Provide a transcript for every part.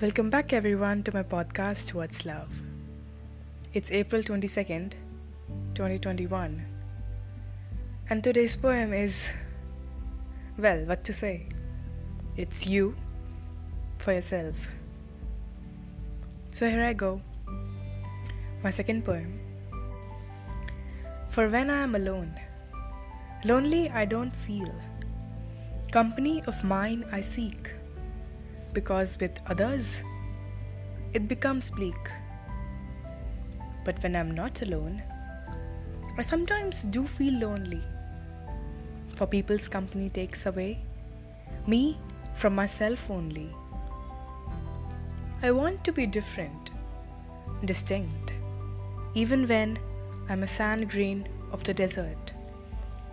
Welcome back, everyone, to my podcast, What's Love. It's April 22nd, 2021, and today's poem is well, what to say? It's you for yourself. So here I go. My second poem. For when I am alone, lonely I don't feel. Company of mine I seek because with others it becomes bleak. But when I'm not alone, I sometimes do feel lonely. For people's company takes away me from myself only. I want to be different, distinct, even when I'm a sand grain of the desert,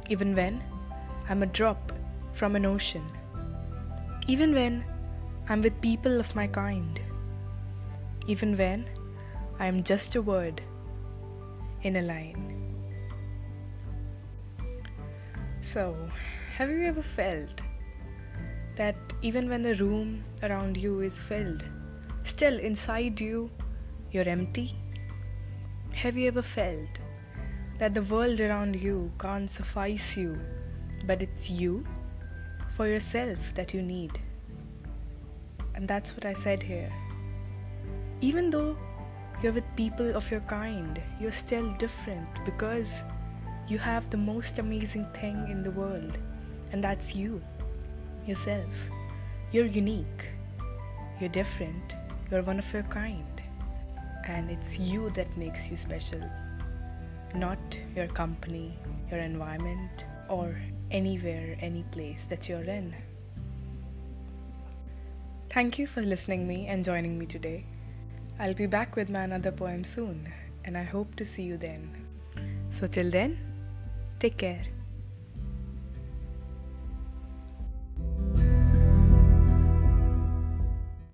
even when I'm a drop from an ocean, even when I'm with people of my kind, even when I am just a word in a line. So, have you ever felt that even when the room around you is filled, still inside you, you're empty? Have you ever felt that the world around you can't suffice you, but it's you for yourself that you need? And that's what I said here. Even though you're with people of your kind, you're still different because you have the most amazing thing in the world, and that's you, yourself. You're unique, you're different, you're one of your kind, and it's you that makes you special, not your company, your environment, or anywhere, any place that you're in. Thank you for listening me and joining me today. I'll be back with my another poem soon, and I hope to see you then. So till then, take care.